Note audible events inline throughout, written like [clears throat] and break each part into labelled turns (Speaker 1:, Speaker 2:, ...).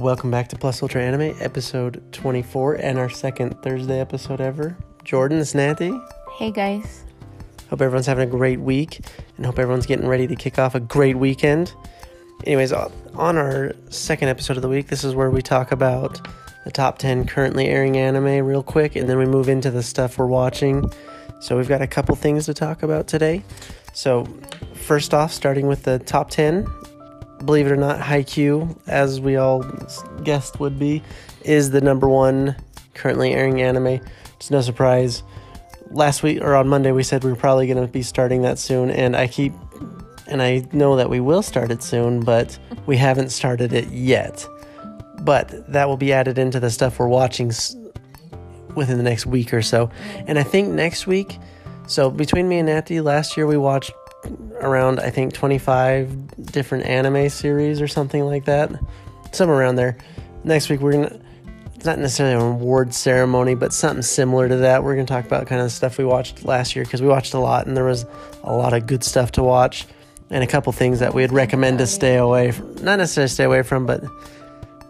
Speaker 1: Welcome back to Plus Ultra Anime, episode 24, and our second Thursday episode ever. Jordan, it's Natty.
Speaker 2: Hey guys.
Speaker 1: Hope everyone's having a great week, and hope everyone's getting ready to kick off a great weekend. Anyways, on our second episode of the week, this is where we talk about the top 10 currently airing anime real quick, and then we move into the stuff we're watching. So we've got a couple things to talk about today. So, first off, starting with the top 10, believe it or not, Haikyuu, as we all guessed would be, is the number one currently airing anime. It's no surprise. Last week or on Monday, we said we were probably going to be starting that soon, and I keep, and I know that we will start it soon, but [laughs] we haven't started it yet. But that will be added into the stuff we're watching within the next week or so. And I think next week, so between me and Natty, last year we watched around I think 25 different anime series or something like that. Somewhere around there. Next week we're gonna it's not necessarily an award ceremony, but something similar to that. We're gonna talk about kind of stuff we watched last year because we watched a lot and there was a lot of good stuff to watch and a couple things that we'd recommend to stay away from. Not necessarily stay away from, but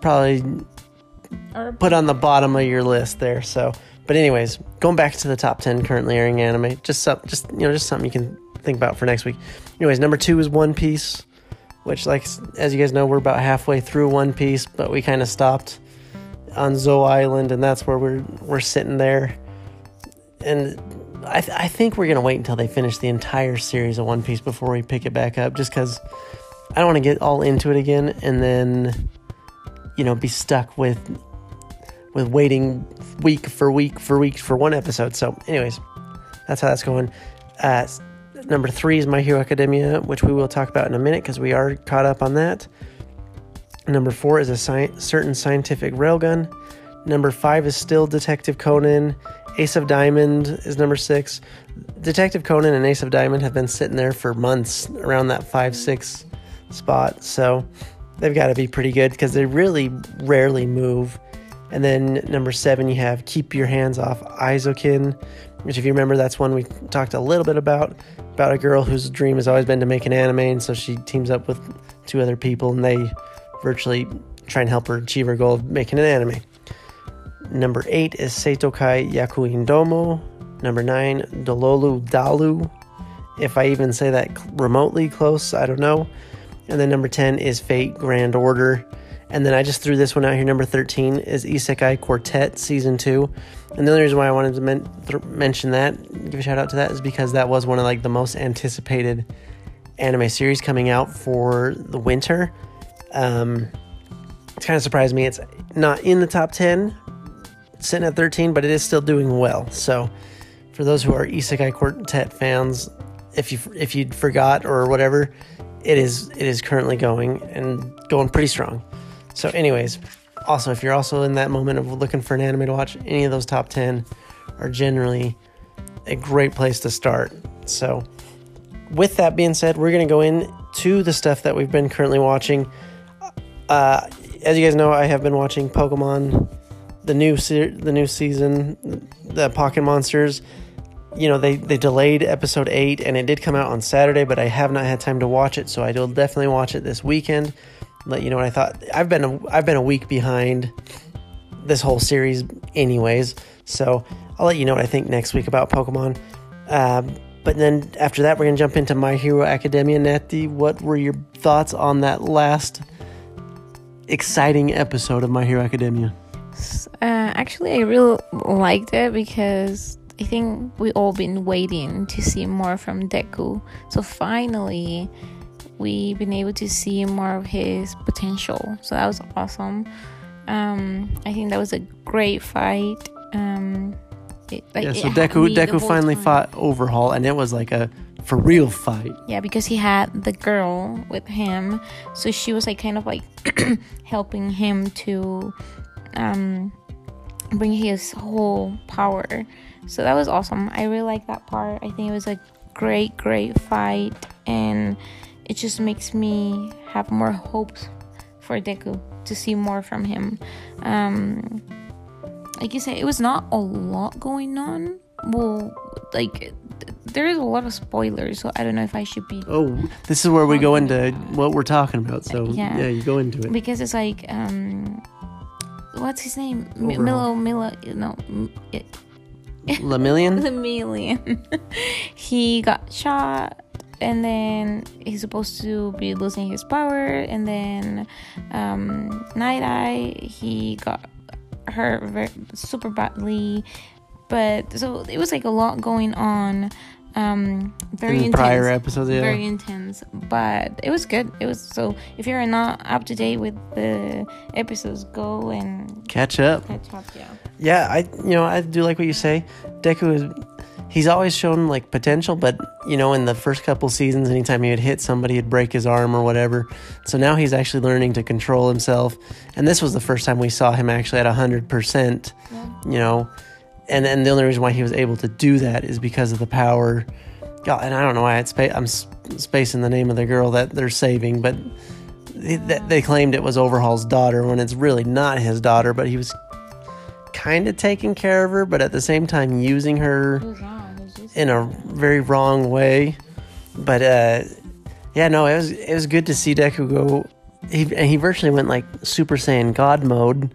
Speaker 1: probably put on the bottom of your list there. So, but anyways, going back to the top 10 currently airing anime, just some, just you know, just something you can think about for next week. Anyways, number two is One Piece, which, like as you guys know, we're about halfway through One Piece, but we kind of stopped on Zou Island, and that's where we're we're sitting there. And I, th- I think we're gonna wait until they finish the entire series of One Piece before we pick it back up, just because I don't want to get all into it again and then you know be stuck with with waiting week for week for week for one episode. So, anyways, that's how that's going. Uh, Number three is My Hero Academia, which we will talk about in a minute because we are caught up on that. Number four is a sci- certain scientific railgun. Number five is still Detective Conan. Ace of Diamond is number six. Detective Conan and Ace of Diamond have been sitting there for months around that five, six spot. So they've got to be pretty good because they really rarely move. And then number seven, you have Keep Your Hands Off Eizouken, which, if you remember, that's one we talked a little bit about about a girl whose dream has always been to make an anime, and so she teams up with two other people, and they virtually try and help her achieve her goal of making an anime. Number eight is Seitokai Yakuin Domo. Number nine, Dololu Dalu. If I even say that remotely close, I don't know. And then number 10 is Fate Grand Order. And then I just threw this one out here. Number 13 is Isekai Quartet Season 2. And the only reason why I wanted to men- th- mention that, give a shout out to that, is because that was one of like the most anticipated anime series coming out for the winter. Um, it's kind of surprised me. It's not in the top 10, sitting at 13, but it is still doing well. So for those who are Isekai Quartet fans, if you if you forgot or whatever, it is it is currently going and going pretty strong. So, anyways, also, if you're also in that moment of looking for an anime to watch, any of those top 10 are generally a great place to start. So, with that being said, we're going to go into the stuff that we've been currently watching. Uh, as you guys know, I have been watching Pokemon, the new se- the new season, the Pocket Monsters. You know, they, they delayed episode 8 and it did come out on Saturday, but I have not had time to watch it, so I will definitely watch it this weekend let you know what I thought. I've been a, I've been a week behind this whole series, anyways. So I'll let you know what I think next week about Pokemon. Um, but then after that, we're gonna jump into My Hero Academia. Natty, what were your thoughts on that last exciting episode of My Hero Academia?
Speaker 2: Uh, actually, I really liked it because I think we all been waiting to see more from Deku. So finally, we've been able to see more of his potential. So that was awesome. Um, I think that was a great fight. Um,
Speaker 1: it, like, yeah, so Deku Deku finally time. fought Overhaul, and it was like a for real fight.
Speaker 2: Yeah, because he had the girl with him, so she was like kind of like [clears throat] helping him to um, bring his whole power. So that was awesome. I really like that part. I think it was a great, great fight, and it just makes me have more hopes for Deku to see more from him. Um, like you said, it was not a lot going on. Well, like there is a lot of spoilers, so I don't know if I should be
Speaker 1: Oh, this is where we go into what we're talking about. So
Speaker 2: Yeah.
Speaker 1: yeah, you go into it.
Speaker 2: because it's like um, what's his name? M- Milo Milo no. It,
Speaker 1: Lemillion?
Speaker 2: the [laughs] [laughs] he got shot, and then he's supposed to be losing his power, and then um, Night Eye he got hurt very, super badly. But so it was like a lot going on. Um, very
Speaker 1: In
Speaker 2: intense.
Speaker 1: prior episodes, yeah.
Speaker 2: Very intense, but it was good. It was so. If you're not up to date with the episodes, go and
Speaker 1: Catch up.
Speaker 2: catch up. Yeah.
Speaker 1: Yeah, I you know I do like what you say. Deku is he's always shown like potential, but you know in the first couple seasons, anytime he would hit somebody, he'd break his arm or whatever. So now he's actually learning to control himself, and this was the first time we saw him actually at hundred percent.
Speaker 2: Yeah.
Speaker 1: You know, and and the only reason why he was able to do that is because of the power. God, and I don't know why it's spa- I'm spacing the name of the girl that they're saving, but they, they claimed it was Overhaul's daughter when it's really not his daughter, but he was kind of taking care of her, but at the same time using her in a very wrong way. But uh, yeah, no, it was it was good to see Deku go. He and he virtually went like Super Saiyan God mode.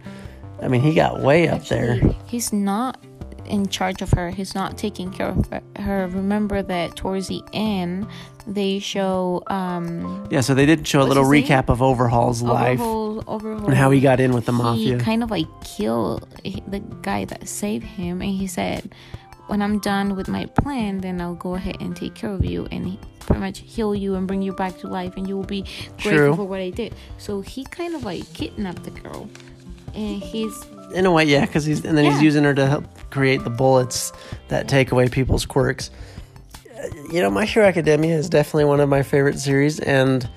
Speaker 1: I mean, he got way up there.
Speaker 2: He's not in charge of her. He's not taking care of her. Remember that towards the end, they show um,
Speaker 1: Yeah, so they did show a little
Speaker 2: his name?
Speaker 1: recap of Overhaul's life
Speaker 2: Overhaul, Overhaul.
Speaker 1: and how he got in with the
Speaker 2: He
Speaker 1: mafia.
Speaker 2: He kind of like killed the guy that saved him, and he said, "When I'm done with my plan, then I'll go ahead and take care of you and pretty much heal you and bring you back to life, and you will be grateful
Speaker 1: True.
Speaker 2: for what I did." So he kind of like kidnapped the girl, and he's
Speaker 1: in a way, yeah, because he's and then he's using her to help create the bullets that take away people's quirks. Uh, You know, My Hero Academia is definitely one of my favorite series, and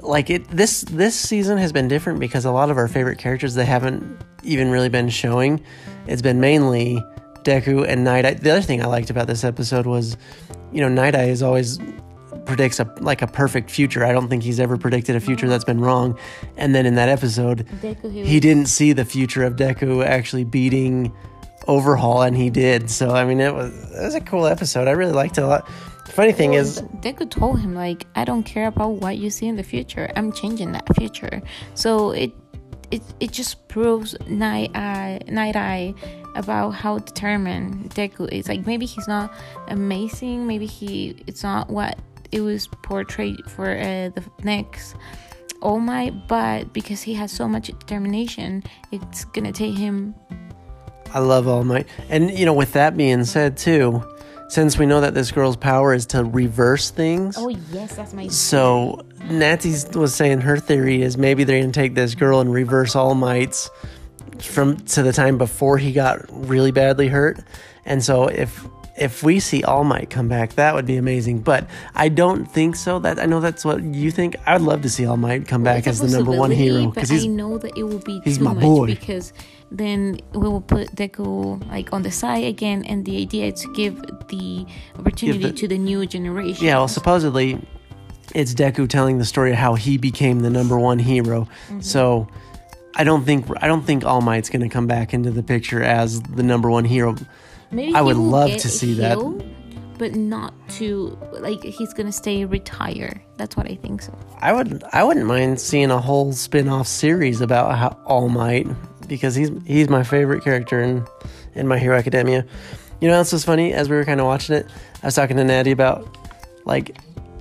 Speaker 1: like it, this this season has been different because a lot of our favorite characters they haven't even really been showing. It's been mainly Deku and Night Eye. The other thing I liked about this episode was, you know, Night Eye is always predicts a like a perfect future. I don't think he's ever predicted a future that's been wrong. And then in that episode,
Speaker 2: Deku. He,
Speaker 1: didn't see the future of Deku actually beating Overhaul, and he did. So I mean, it was it was a cool episode. I really liked it a lot. Funny thing is,
Speaker 2: Deku told him like, "I don't care about what you see in the future. I'm changing that future." So it it it just proves Night Eye Night Eye about how determined Deku is. Like maybe he's not amazing. Maybe he it's not what it was portrayed for uh, the next All Might, but because he has so much determination, it's gonna take him.
Speaker 1: I love All Might, and you know, with that being said, too, since we know that this girl's power is to reverse things,
Speaker 2: Oh yes, that's my.
Speaker 1: so Nancy was saying her theory is maybe they're gonna take this girl and reverse All Might's from to the time before he got really badly hurt, and so if if we see All Might come back, that would be amazing. But I don't think so. That I know that's what you think. I'd love to see All Might come back as the number one hero
Speaker 2: But
Speaker 1: because
Speaker 2: I know that it will be
Speaker 1: he's
Speaker 2: too
Speaker 1: my
Speaker 2: much
Speaker 1: boy.
Speaker 2: because then we will put Deku like on the side again, and the idea is to give the opportunity
Speaker 1: the-
Speaker 2: to the new generation.
Speaker 1: Yeah, well, supposedly it's Deku telling the story of how he became the number one hero.
Speaker 2: Mm-hmm.
Speaker 1: So I don't think I don't think All Might's going to come back into the picture as the number one hero.
Speaker 2: Maybe
Speaker 1: I would love to see that.
Speaker 2: but not to like he's gonna stay retire. That's what I think so.
Speaker 1: I would I wouldn't mind seeing a whole spin-off series about how All Might because he's he's my favorite character in in My Hero Academia. You know, this was funny as we were kind of watching it. I was talking to Natty about like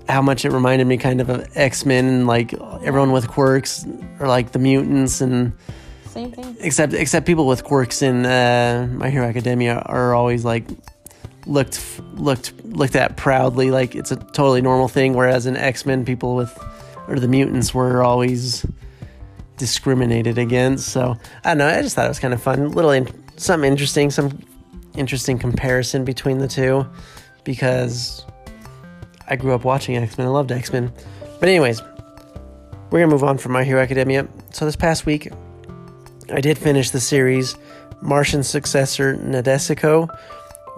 Speaker 1: how much it reminded me kind of of X Men and like everyone with quirks or like the mutants and
Speaker 2: Same thing.
Speaker 1: except except people with quirks in uh, My Hero Academia are always like looked looked looked at proudly. Like it's a totally normal thing whereas in X-Men people with or the mutants were always discriminated against. So I don't know I just thought it was kind of fun. Little in, something interesting some interesting comparison between the two because I grew up watching X-Men I loved X-Men but anyways we're gonna move on from My Hero Academia so this past week I did finish the series Martian Successor Nadesico.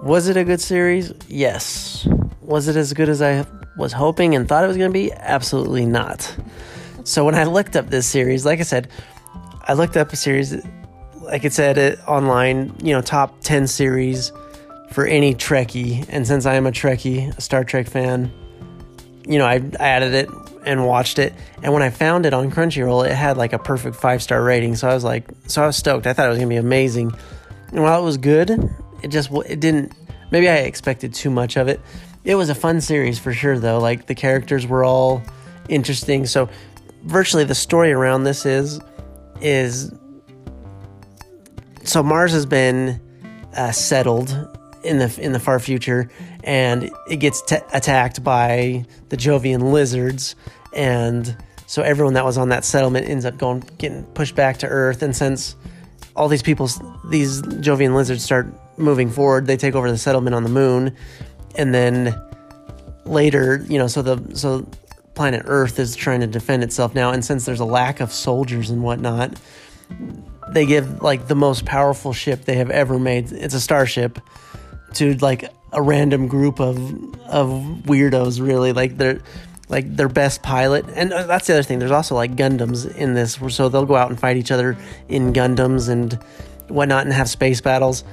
Speaker 1: Was it a good series? Yes. Was it as good as I was hoping and thought it was going to be? Absolutely not. So when I looked up this series, like I said, I looked up a series, like it said it online, you know, top 10 series for any Trekkie. And since I am a Trekkie, a Star Trek fan, you know, I, added it and watched it. And when I found it on Crunchyroll, it had like a perfect five star rating. So I was like, so I was stoked. I thought it was gonna be amazing. And while it was good, it just it didn't. Maybe I expected too much of it. It was a fun series for sure, though. Like the characters were all interesting. So virtually the story around this is is so Mars has been uh, settled in the in the far future, and it gets t- attacked by the Jovian lizards, and so everyone that was on that settlement ends up going getting pushed back to Earth. And since all these people, these Jovian lizards start moving forward, they take over the settlement on the moon, and then later, you know, so the so planet Earth is trying to defend itself now, and since there's a lack of soldiers and whatnot, they give like the most powerful ship they have ever made. It's a starship to like a random group of of weirdos. Really, like they're like their best pilot, and uh, that's the other thing. There's also like Gundams in this, so they'll go out and fight each other in Gundams and whatnot, and have space battles.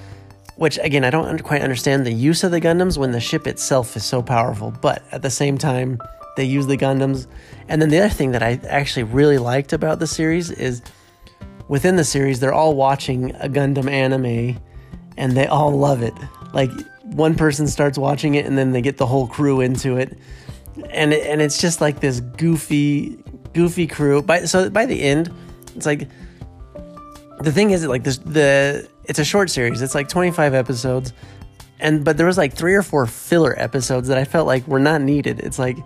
Speaker 1: Which again, I don't quite understand the use of the Gundams when the ship itself is so powerful, but at the same time, they use the Gundams. And then the other thing that I actually really liked about the series is within the series, they're all watching a Gundam anime and they all love it. Like one person starts watching it and then they get the whole crew into it. And it, and it's just like this goofy goofy crew. By so by the end, it's like the thing is like this the it's a short series. It's like 25 episodes. And but there was like three or four filler episodes that I felt like were not needed. It's like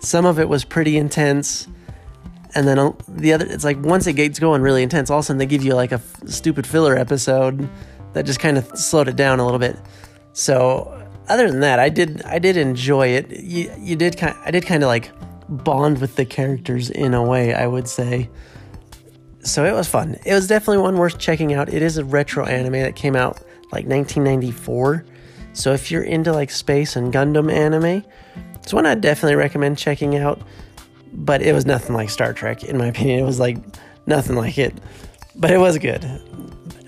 Speaker 1: some of it was pretty intense and then uh, the other it's like once it gets going really intense all of a sudden they give you like a f- stupid filler episode that just kind of slowed it down a little bit. So other than that i did i did enjoy it. You, you did kind i did kind of like bond with the characters in a way i would say. So it was fun. It was definitely one worth checking out. It is a retro anime that came out like 1994 so if you're into like space and gundam anime it's one i definitely recommend checking out. But it was nothing like Star Trek, in my opinion. It was like nothing like it, but it was good.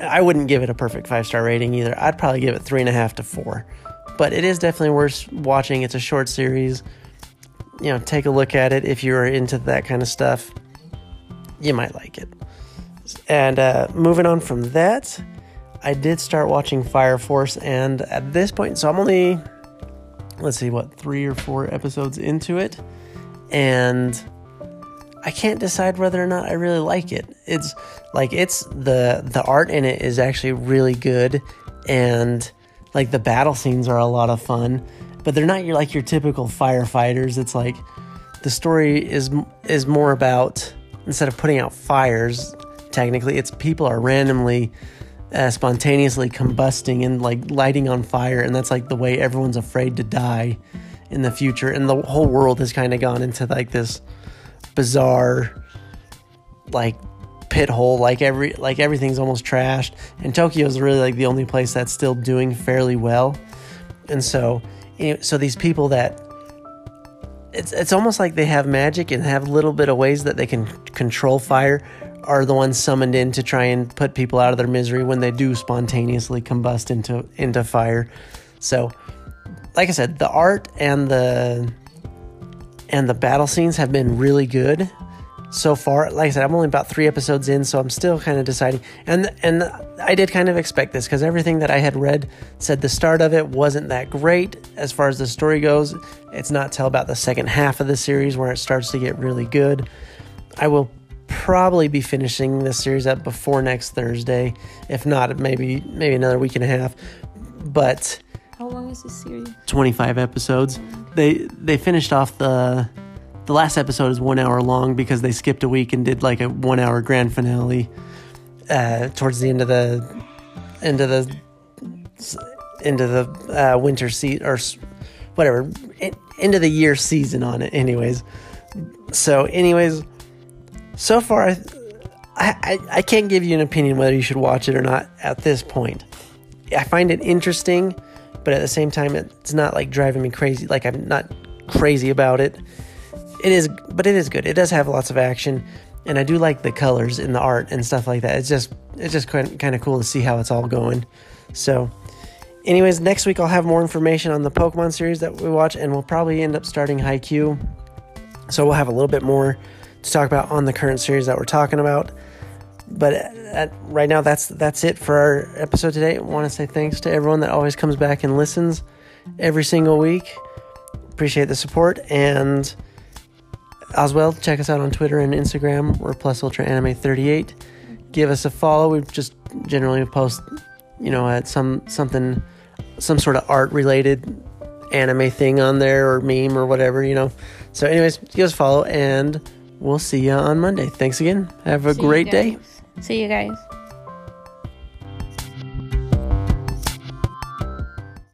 Speaker 1: I wouldn't give it a perfect five star rating either. I'd probably give it three and a half to four, but it is definitely worth watching. It's a short series. You know, take a look at it if you're into that kind of stuff. You might like it. And uh, moving on from that, I did start watching Fire Force, and at this point, so I'm only, let's see, what, three or four episodes into it and I can't decide whether or not I really like it. It's like it's the the art in it is actually really good and like the battle scenes are a lot of fun, but they're not your like your typical firefighters. It's like the story is is more about instead of putting out fires, technically it's people are randomly uh, spontaneously combusting and like lighting on fire and that's like the way everyone's afraid to die in the future, and the whole world has kind of gone into like this bizarre, like pit hole. Like every like everything's almost trashed, and Tokyo is really like the only place that's still doing fairly well. And so, know, so these people that it's it's almost like they have magic and have a little bit of ways that they can control fire are the ones summoned in to try and put people out of their misery when they do spontaneously combust into into fire. So like I said, the art and the and the battle scenes have been really good so far. Like I said, I'm only about three episodes in, so I'm still kind of deciding. And and I did kind of expect this because everything that I had read said the start of it wasn't that great as far as the story goes. It's not till about the second half of the series where it starts to get really good. I will probably be finishing this series up before next Thursday, if not maybe maybe another week and a half. But
Speaker 2: how long is this series?
Speaker 1: 25 episodes. They they finished off the the last episode is one hour long because they skipped a week and did like a one hour grand finale uh, towards the end of the end of the into the uh, winter seat or whatever end of the year season on it. Anyways, so anyways, so far I, I I can't give you an opinion whether you should watch it or not at this point. I find it interesting but at the same time, it's not like driving me crazy. Like I'm not crazy about it. It is, but it is good. It does have lots of action, and I do like the colors in the art and stuff like that. It's just, it's just kind of cool to see how it's all going. So, anyways, next week I'll have more information on the Pokemon series that we watch, and we'll probably end up starting Haikyuu. So we'll have a little bit more to talk about on the current series that we're talking about. But uh, at, right now, that's that's it for our episode today. I want to say thanks to everyone that always comes back and listens every single week. Appreciate the support and as well, check us out on Twitter and Instagram. We're Plus Ultra Anime 38. Give us a follow. We just generally post, you know, at some something, some sort of art related anime thing on there or meme or whatever, you know. So, anyways, give us a follow and we'll see you on Monday. Thanks again. Have a
Speaker 2: See
Speaker 1: great day.
Speaker 2: See you guys.